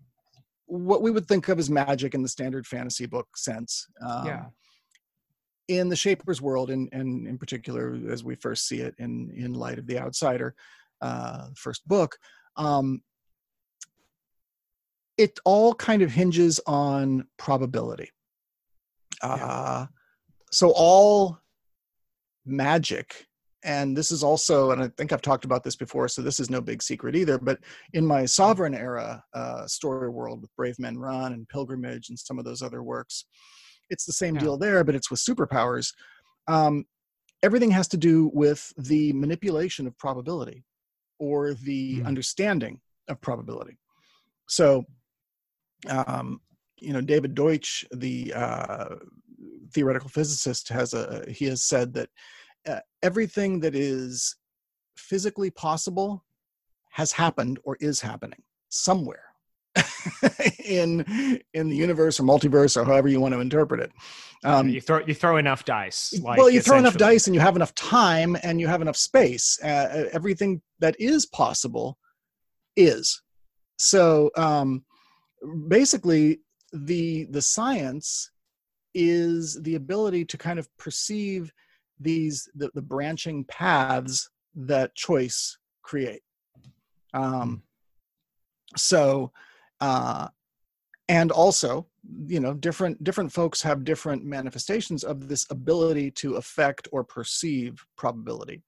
what we would think of as magic in the standard fantasy book sense, um, yeah, in the Shaper's world, and and in particular as we first see it in in Light of the Outsider, uh, first book, um, it all kind of hinges on probability. Uh, so all magic, and this is also, and I think I've talked about this before, so this is no big secret either. But in my Sovereign era uh, story world with Brave Men Run and Pilgrimage and some of those other works, it's the same Yeah. deal there, but it's with superpowers. Um, everything has to do with the manipulation of probability or the Hmm. understanding of probability. So, um, you know, David Deutsch, the uh, theoretical physicist, has a he has said that uh, everything that is physically possible has happened or is happening somewhere in in the universe or multiverse or however you want to interpret it. Um, you throw you throw enough dice. Like, well, you throw enough dice and you have enough time and you have enough space. Uh, everything that is possible is. So um, basically, the the science is the ability to kind of perceive these the, the branching paths that choice create. Um, so, uh, and also, you know, different different folks have different manifestations of this ability to affect or perceive probability.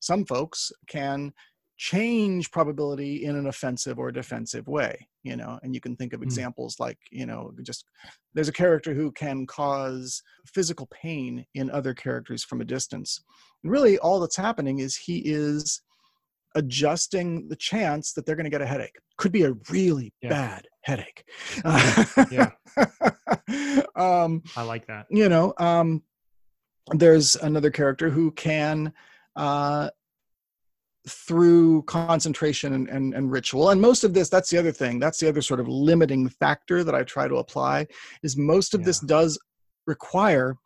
Some folks can change probability in an offensive or defensive way you know and you can think of Mm. examples like you know just there's a character who can cause physical pain in other characters from a distance and really all that's happening is he is adjusting the chance that they're going to get a headache could be a really Yeah. bad headache Yeah. um I like that. you know um there's another character who can uh through concentration and, and, and ritual and most of this that's the other thing that's the other sort of limiting factor that i try to apply is most of this does require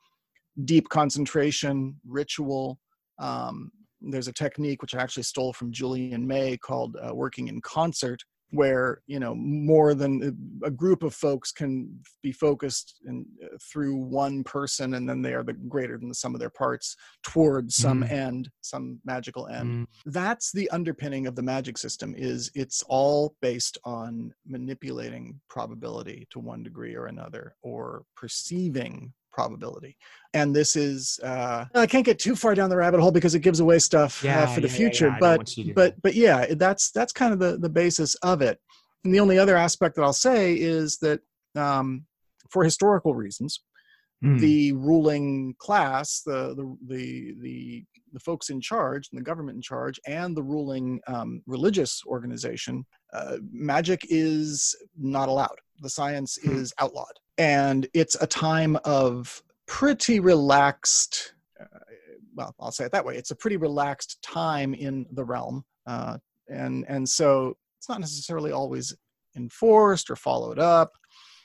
deep concentration ritual um, there's a technique which i actually stole from julian may called uh, working in concert where you know more than a group of folks can be focused in, uh, through one person and then they are the greater than the sum of their parts towards some Mm. end some magical end Mm, that's the underpinning of the magic system is it's all based on manipulating probability to one degree or another or perceiving probability and this is uh i can't get too far down the rabbit hole because it gives away stuff uh, for the yeah, yeah, future yeah, I but want you to. but but yeah that's that's kind of the the basis of it and the only other aspect that i'll say is that um for historical reasons Mm. the ruling class, the the the the, the folks in charge, and the government in charge, and the ruling um, religious organization, uh, magic is not allowed. The science Hmm. is outlawed, and it's a time of pretty relaxed. Uh, well, I'll say it that way. It's a pretty relaxed time in the realm, uh, and and so it's not necessarily always enforced or followed up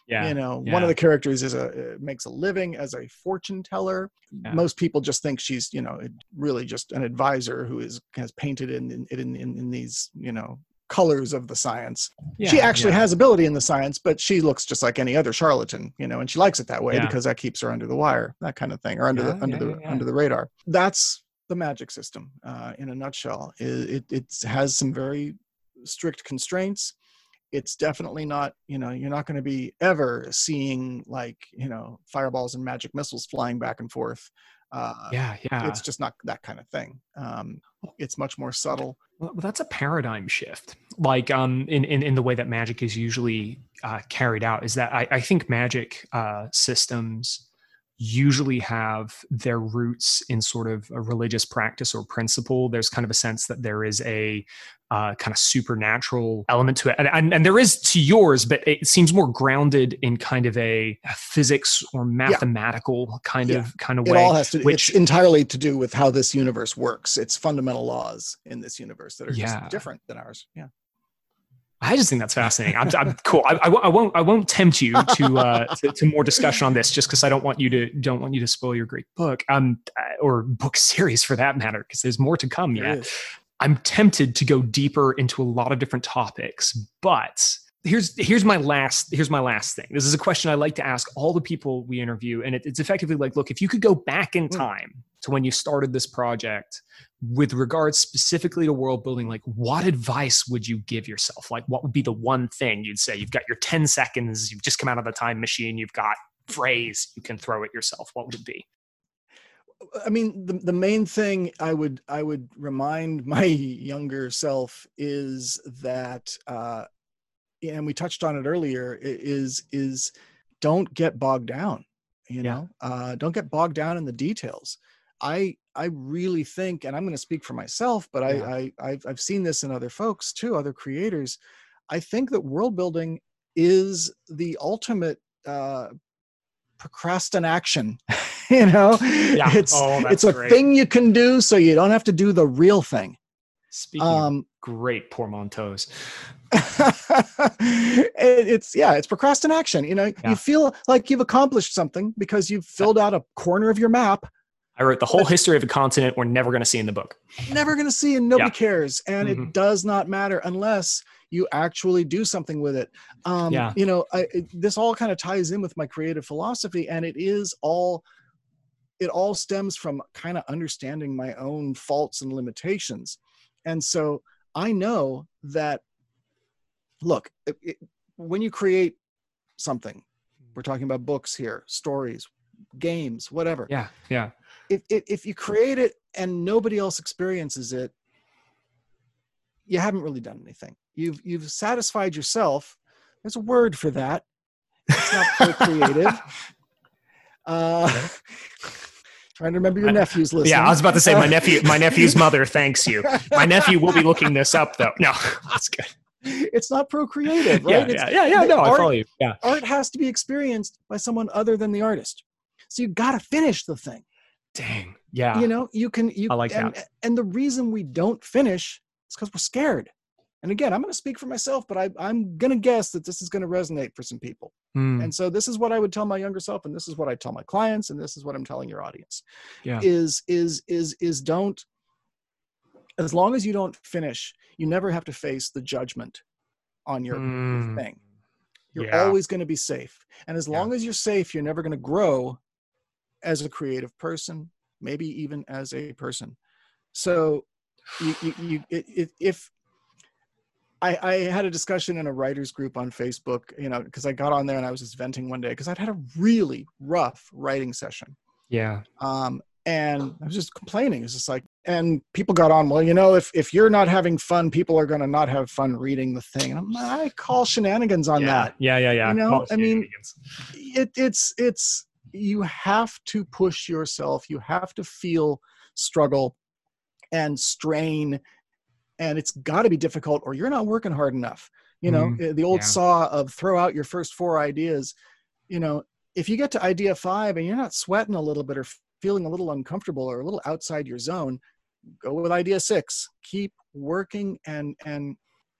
yeah. you know one of the characters is a uh, makes a living as a fortune teller Yeah. most people just think she's you know really just an advisor who is has painted in in, in, in, in these you know colors of the science she actually yeah. has ability in the science but she looks just like any other charlatan you know and she likes it that way Yeah. because that keeps her under the wire that kind of thing or under Yeah, the under yeah, the yeah, yeah. under the radar that's the magic system uh, in a nutshell. It, it, it has some very strict constraints. It's definitely not, you know, you're not going to be ever seeing like, you know, fireballs and magic missiles flying back and forth. Uh, yeah, yeah. It's just not that kind of thing. Um, it's much more subtle. Well, that's a paradigm shift. Like um, in, in, in the way that magic is usually uh, carried out, is that I, I think magic uh, systems usually have their roots in sort of a religious practice or principle. There's kind of a sense that there is a uh, kind of supernatural element to it. And, and, and, there is to yours, but it seems more grounded in kind of a, a physics or mathematical yeah. kind yeah. of kind of way. It all has to. Which, it's entirely to do with how this universe works. It's fundamental laws in this universe that are yeah. just different than ours. Yeah. I just think that's fascinating. I'm, I'm cool. I, I, I, won't. I won't tempt you to uh, to, to, more discussion on this, just because I don't want you to don't want you to spoil your great book, um, uh, or book series for that matter, because there's more to come there yet. Is. I'm tempted to go deeper into a lot of different topics, but here's here's my last here's my last thing. This is a question I like to ask all the people we interview, and it, it's effectively like, look, if you could go back in hmm. time to when you started this project, with regards specifically to world building, like what advice would you give yourself? Like, what would be the one thing you'd say? You've got your 10 seconds, you've just come out of the time machine, you've got phrase you can throw at yourself. What would it be? I mean, the, the main thing I would I would remind my younger self is that, uh, and we touched on it earlier, is is don't get bogged down. You know, yeah. uh, don't get bogged down in the details. I I really think, and I'm going to speak for myself, but yeah. I, I I've, I've seen this in other folks too, other creators. I think that world building is the ultimate uh, procrastination you know yeah. it's oh, it's a great. thing you can do so you don't have to do the real thing speaking um, great portmanteaus it's yeah it's procrastination you know yeah. you feel like you've accomplished something because you've filled out a corner of your map I wrote the whole history of a continent we're never going to see in the book. Never going to see, and nobody yeah. cares. And mm-hmm. it does not matter unless you actually do something with it. Um, yeah. You know, I, it, this all kind of ties in with my creative philosophy, and it is all it all stems from kind of understanding my own faults and limitations. And so I know that, look, it, it, when you create something, we're talking about books here, stories, games, whatever. Yeah, yeah. If, if, if you create it and nobody else experiences it, you haven't really done anything. You've you've satisfied yourself. There's a word for that. It's not creative. Uh, trying to remember your nephew's list. Yeah, I was about to say my nephew, my nephew's mother thanks you. My nephew will be looking this up though. No, that's good. It's not procreative, right? Yeah, yeah, yeah, yeah. No, art, I follow you. Yeah, art has to be experienced by someone other than the artist. So you got to finish the thing. Dang. Yeah. You know, you can. You. I like and, that. And the reason we don't finish is because we're scared. And again, I'm going to speak for myself, but I, I'm going to guess that this is going to resonate for some people. Mm. And so this is what I would tell my younger self, and this is what I tell my clients, and this is what I'm telling your audience. Yeah. Is is is is don't. As long as you don't finish, you never have to face the judgment on your mm. thing. You're yeah. always going to be safe, and as long yeah. as you're safe, you're never going to grow as a creative person, maybe even as a person. So you, you, you it, if I, I had a discussion in a writers group on Facebook, you know, because I got on there and I was just venting one day because I'd had a really rough writing session. Yeah. Um, and I was just complaining. It's just like, and people got on. Well, you know, if if you're not having fun, people are going to not have fun reading the thing. And I'm, I call shenanigans on yeah. that. Yeah, yeah, yeah. You know, I mean, it, it's it's you have to push yourself. You have to feel struggle and strain and it's got to be difficult or you're not working hard enough you know mm, the old yeah. saw of throw out your first four ideas you know if you get to idea five and you're not sweating a little bit or feeling a little uncomfortable or a little outside your zone go with idea six keep working and and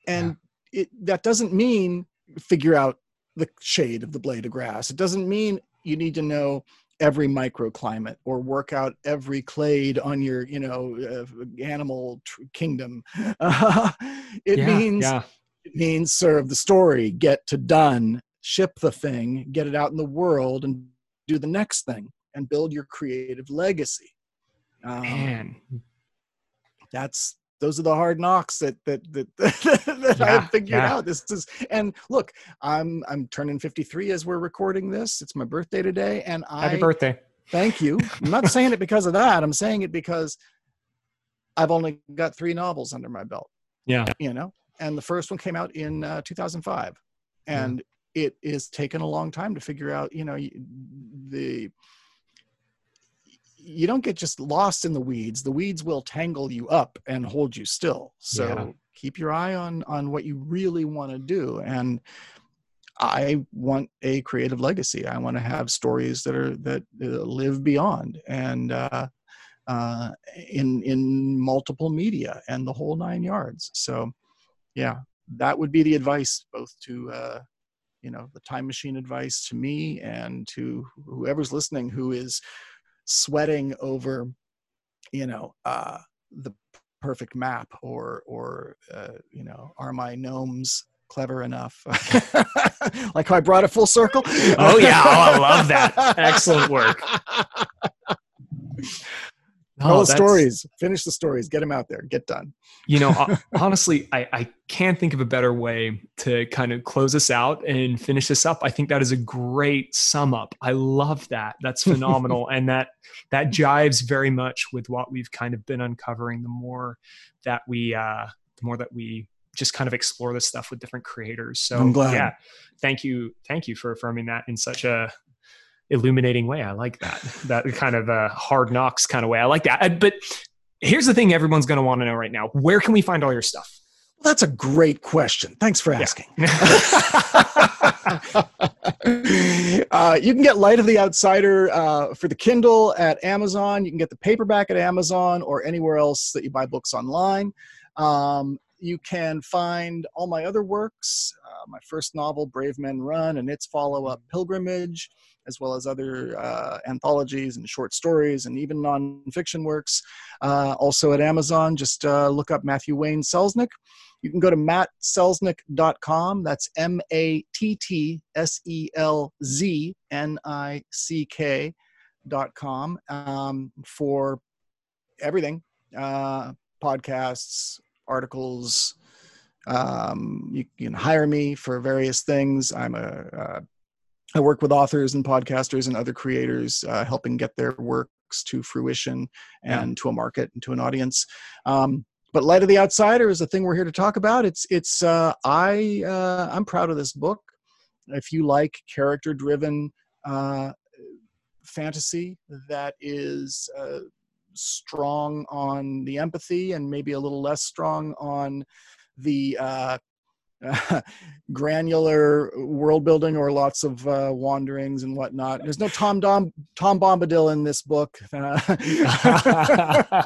and yeah. it that doesn't mean figure out the shade of the blade of grass it doesn't mean you need to know every microclimate or work out every clade on your you know uh, animal tr- kingdom uh, it yeah, means yeah. it means serve the story get to done ship the thing get it out in the world and do the next thing and build your creative legacy Um, Man, that's those are the hard knocks that that that, that Yeah, have figured yeah. out. This is and look, I'm I'm turning 53 as we're recording this. It's my birthday today, and I happy birthday. thank you. I'm not saying it because of that. I'm saying it because I've only got three novels under my belt. Yeah. You know, and the first one came out in uh, 2005, Yeah. and it is taken a long time to figure out. You know, the you don't get just lost in the weeds. The weeds will tangle you up and hold you still. So Yeah. keep your eye on on what you really want to do. And I want a creative legacy. I want to have stories that are that uh, live beyond and uh, uh, in in multiple media and the whole nine yards. So, yeah, that would be the advice both to uh, you know the time machine advice to me and to whoever's listening who is sweating over you know uh, the perfect map or or uh, you know are my gnomes clever enough like how i brought it full circle Oh, yeah. Oh, I love that. Excellent work. Tell No, the stories finish the stories get them out there get done You know, honestly, I, I can't think of a better way to kind of close us out and finish this up. I think that is a great sum up. I love that. That's phenomenal. and that that jives very much with what we've kind of been uncovering the more that we uh the more that we just kind of explore this stuff with different creators. So I'm glad. yeah, thank you. Thank you for affirming that in such a illuminating way. I like that. That kind of uh, hard knocks kind of way. I like that. But here's the thing everyone's going to want to know right now. Where can we find all your stuff? that's a great question thanks for asking uh, you can get Light of the Outsider uh, for the Kindle at Amazon. You can get the paperback at Amazon or anywhere else that you buy books online. Um, you can find all my other works, uh, my first novel, Brave Men Run, and its follow up, Pilgrimage, as well as other uh, anthologies and short stories and even nonfiction works. Uh, also at Amazon, just uh, look up Matthew Wayne Selznick. You can go to mattselznick.com. That's M A T T S E L Z N I C K dot com um, for everything uh, podcasts, articles. Um, you can hire me for various things. I'm a uh, I work with authors and podcasters and other creators, uh, helping get their works to fruition and to a market and to an audience. Um, but light of the outsider is the thing we're here to talk about it's it's uh, i uh, i'm proud of this book if you like character driven uh, fantasy that is uh, strong on the empathy and maybe a little less strong on the uh, granular world building or lots of uh, wanderings and whatnot. There's no Tom Dom Tom Bombadil in this book. Uh,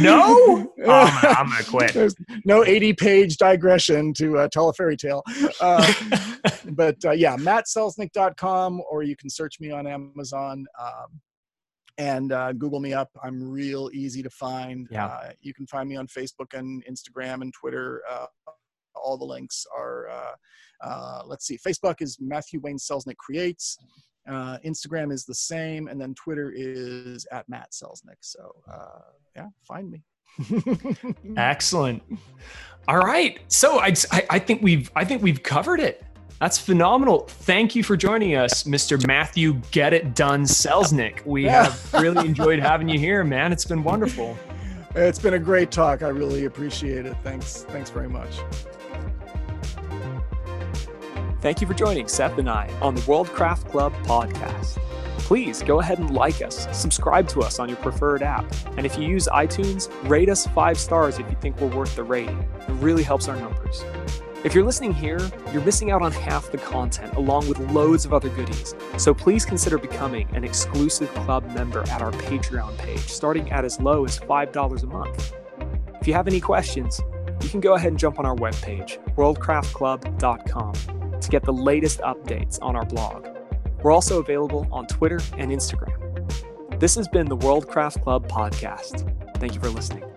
no? Oh, I'm, I'm to quit. There's no 80 page digression to uh, tell a fairy tale. Uh, but uh, yeah, mattselznick.com, or you can search me on Amazon um, and uh, Google me up. I'm real easy to find. Yeah. Uh, you can find me on Facebook and Instagram and Twitter. Uh, all the links are, uh, uh, let's see, Facebook is Matthew Wayne Selznick Creates. Uh, Instagram is the same, and then Twitter is at Matt Selznick. So uh, yeah, find me. Excellent. All right. So I I think we've I think we've covered it. That's phenomenal. Thank you for joining us, Mr. Matthew Get It Done Selznick. We Yeah. have really enjoyed having you here, man. It's been wonderful. It's been a great talk. I really appreciate it. Thanks. Thanks very much. Thank you for joining Seth and I on the World Craft Club podcast. Please go ahead and like us, subscribe to us on your preferred app, and if you use iTunes, rate us five stars if you think we're worth the rating. It really helps our numbers. If you're listening here, you're missing out on half the content along with loads of other goodies. So please consider becoming an exclusive club member at our Patreon page, starting at as low as $5 a month. If you have any questions, you can go ahead and jump on our webpage, worldcraftclub.com, to get the latest updates on our blog. We're also available on Twitter and Instagram. This has been the World Craft Club podcast. Thank you for listening.